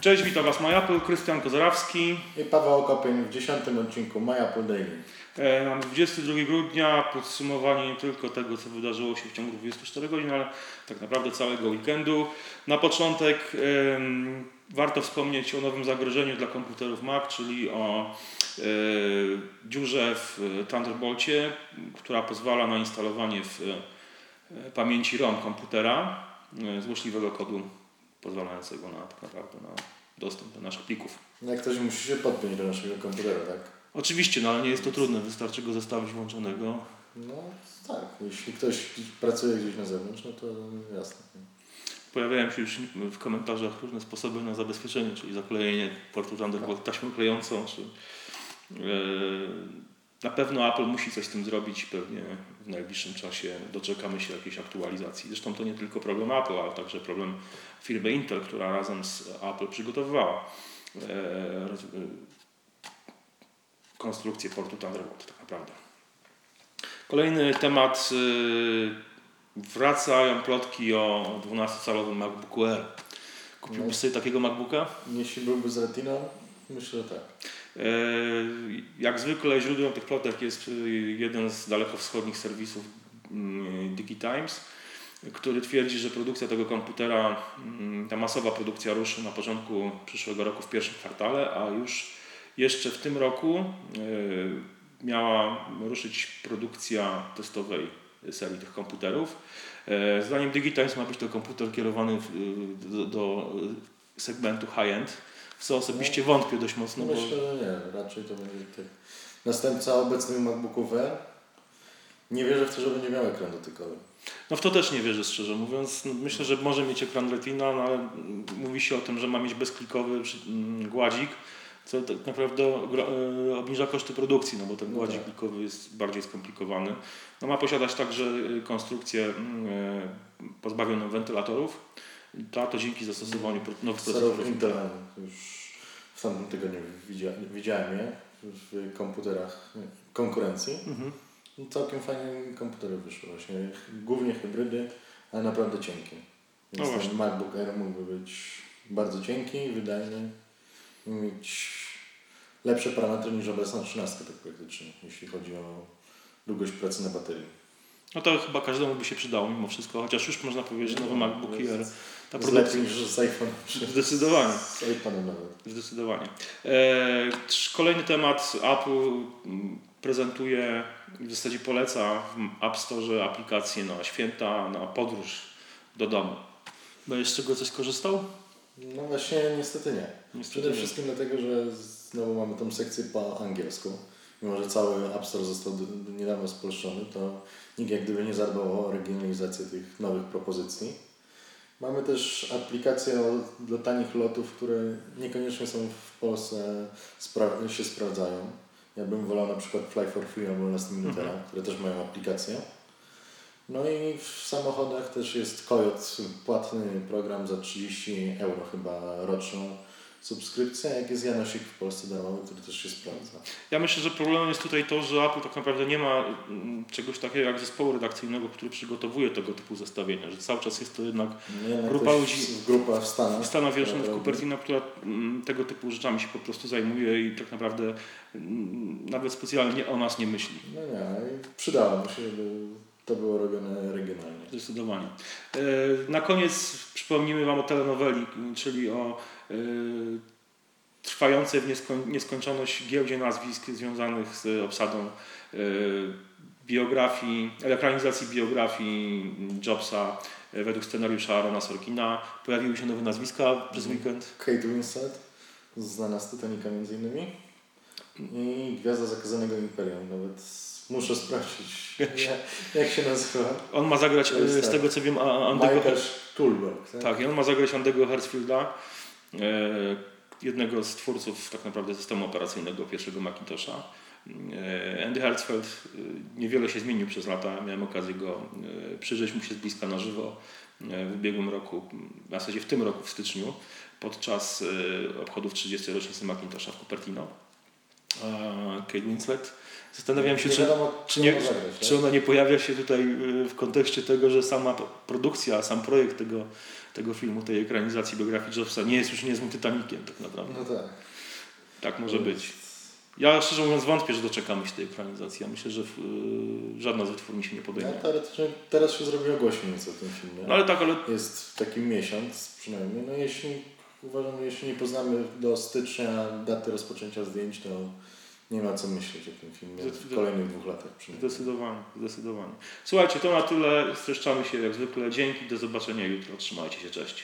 Cześć, witam Was MyApple, Krystian Kozarawski. I Paweł Okopień w dziesiątym odcinku MyApple Daily. E, Mamy 22 grudnia, podsumowanie nie tylko tego, co wydarzyło się w ciągu 24 godzin, ale tak naprawdę całego weekendu. Na początek warto wspomnieć o nowym zagrożeniu dla komputerów Mac, czyli o e, dziurze w Thunderbolcie, która pozwala na instalowanie w e, pamięci ROM komputera złośliwego kodu pozwalającego na tak naprawdę na dostęp do naszych plików. Jak ktoś musi się podpiąć do naszego komputera, tak? Oczywiście, no ale nie jest to trudne, wystarczy go zostawić włączonego. No tak, jeśli ktoś pracuje gdzieś na zewnątrz, no to jasne. Pojawiają się już w komentarzach różne sposoby na zabezpieczenie, czyli zaklejenie portu Thunderbolt taśmą klejącą, czy yy, na pewno Apple musi coś z tym zrobić, pewnie w najbliższym czasie doczekamy się jakiejś aktualizacji. Zresztą to nie tylko problem Apple, ale także problem firmy Intel, która razem z Apple przygotowywała roz- yy, konstrukcję portu Thunderbolt tak naprawdę. Kolejny temat. Yy, wracają plotki o 12-calowym MacBooku Air. Kupiłbyś No. sobie takiego MacBooka? Jeśli byłby z Retiną, myślę, że tak. Yy, Jak zwykle źródłem tych plotek jest yy, jeden z dalekowschodnich serwisów yy, DigiTimes, który twierdzi, że produkcja tego komputera, yy, ta masowa produkcja ruszy na początku przyszłego roku w pierwszym kwartale, a już jeszcze w tym roku yy, miała ruszyć produkcja testowej serii tych komputerów. Yy, Zdaniem DigiTimes ma być to komputer kierowany do segmentu high-end, w co osobiście wątpię dość mocno, bo myślę, że nie. Raczej to będzie tak. Następca obecnych MacBooków Air. Nie wierzę w to, że będzie miał ekran dotykowy. No w to też nie wierzę szczerze mówiąc. No, Myślę, że może mieć ekran Retina, no ale mówi się o tym, że ma mieć bezklikowy mm, gładzik, co tak naprawdę e, obniża koszty produkcji, no bo ten No gładzik tak. klikowy jest bardziej skomplikowany. No ma posiadać także e, konstrukcję mm, e, pozbawioną wentylatorów. Ta to dzięki zastosowaniu nowych procesorów Intel już w tamtym tygodniu widzia, widziałem je w komputerach konkurencji. Mhm. No, Całkiem fajnie komputery wyszły właśnie. Głównie hybrydy, ale naprawdę cienkie. No Więc właśnie. ten MacBook Air mógłby być bardzo cienki, wydajny i mieć lepsze parametry niż obecna 13 tak praktycznie, jeśli chodzi o długość pracy na baterii. No to chyba każdemu by się przydało mimo wszystko, chociaż już można powiedzieć, że nowy MacBook Air, ta produkcja lepiej niż z zdecydowanie. Z iPhone'em nawet. Zdecydowanie. E, trz- kolejny temat. Apple mm, prezentuje, w zasadzie poleca w App Store aplikacje na święta, na podróż do domu. Będziesz z czego coś korzystał? No właśnie niestety nie. Niestety Przede nie. wszystkim dlatego, że znowu mamy tą sekcję po angielsku. Mimo, że cały App Store został niedawno spolszczony, to nikt jak gdyby nie zadbał o regionalizację tych nowych propozycji. Mamy też aplikacje dla tanich lotów, które niekoniecznie są w Polsce spra- się sprawdzają. Ja bym wolał na przykład Fly for Free albo Last Minutera, które też mają aplikację. No i w samochodach też jest Kojot, płatny program za 30 euro chyba roczną subskrypcję, jak jest Janosik w Polsce darmowy, który też się sprawdza. Ja myślę, że problemem jest tutaj to, że Apple tak naprawdę nie ma mm, czegoś takiego jak zespołu redakcyjnego, który przygotowuje tego typu zestawienia, że cały czas jest to jednak Nie, no Grupa ludzi- z- Grupa w Stanach. Stana Zjednoczonych która robi- Cupertino, która mm, tego typu rzeczami się po prostu zajmuje i tak naprawdę mm, nawet specjalnie o nas nie myśli. No nie, i przydało mi się, żeby to było robione regionalnie. Zdecydowanie. E, Na koniec przypomnimy Wam o telenoweli, czyli o e, trwającej w nieskoń, nieskończoność giełdzie nazwisk związanych z obsadą e, biografii, ekranizacji biografii Jobsa według scenariusza Arona Sorkina. Pojawiły się nowe nazwiska przez weekend. Kate Winslet, znana z Titanica między innymi. I Gwiazda Zakazanego Imperium. Nawet muszę sprawdzić, jak, jak się nazywa. On ma zagrać, e, z tak. tego co wiem, Andego, Tulberg. Tak? Tak, i on ma zagrać Andego Hertzfielda, e, jednego z twórców tak naprawdę systemu operacyjnego pierwszego Macintosha. E, Andy Hertzfeld niewiele się zmienił przez lata. Miałem okazję go przyjrzeć mu się z bliska na żywo w ubiegłym roku, w zasadzie w tym roku w styczniu, podczas obchodów 30. rocznicy Macintosha w Cupertino. Kate Winslet Zastanawiam się, nie czy, wiadomo, czy, nie, tak? czy ona nie pojawia się tutaj y, w kontekście tego, że sama produkcja, sam projekt tego, tego filmu, tej ekranizacji biografii Jobsa nie jest już niezłym Titanikiem tak naprawdę. No tak. Tak może być. Ja szczerze mówiąc wątpię, że doczekamy się tej ekranizacji. Ja myślę, że y, żadna z wytwórni się nie No, podejmie. teoretycznie teraz się zrobiło głośno nieco o tym filmie. No ale tak, ale Jest taki miesiąc przynajmniej. No jeśli uważam, jeśli nie poznamy do stycznia daty rozpoczęcia zdjęć, to nie ma co myśleć o tym filmie w kolejnych dwóch latach przynajmniej. zdecydowanie, zdecydowanie. Słuchajcie, to na tyle. Streszczamy się jak zwykle. Dzięki, do zobaczenia jutro. Trzymajcie się, cześć.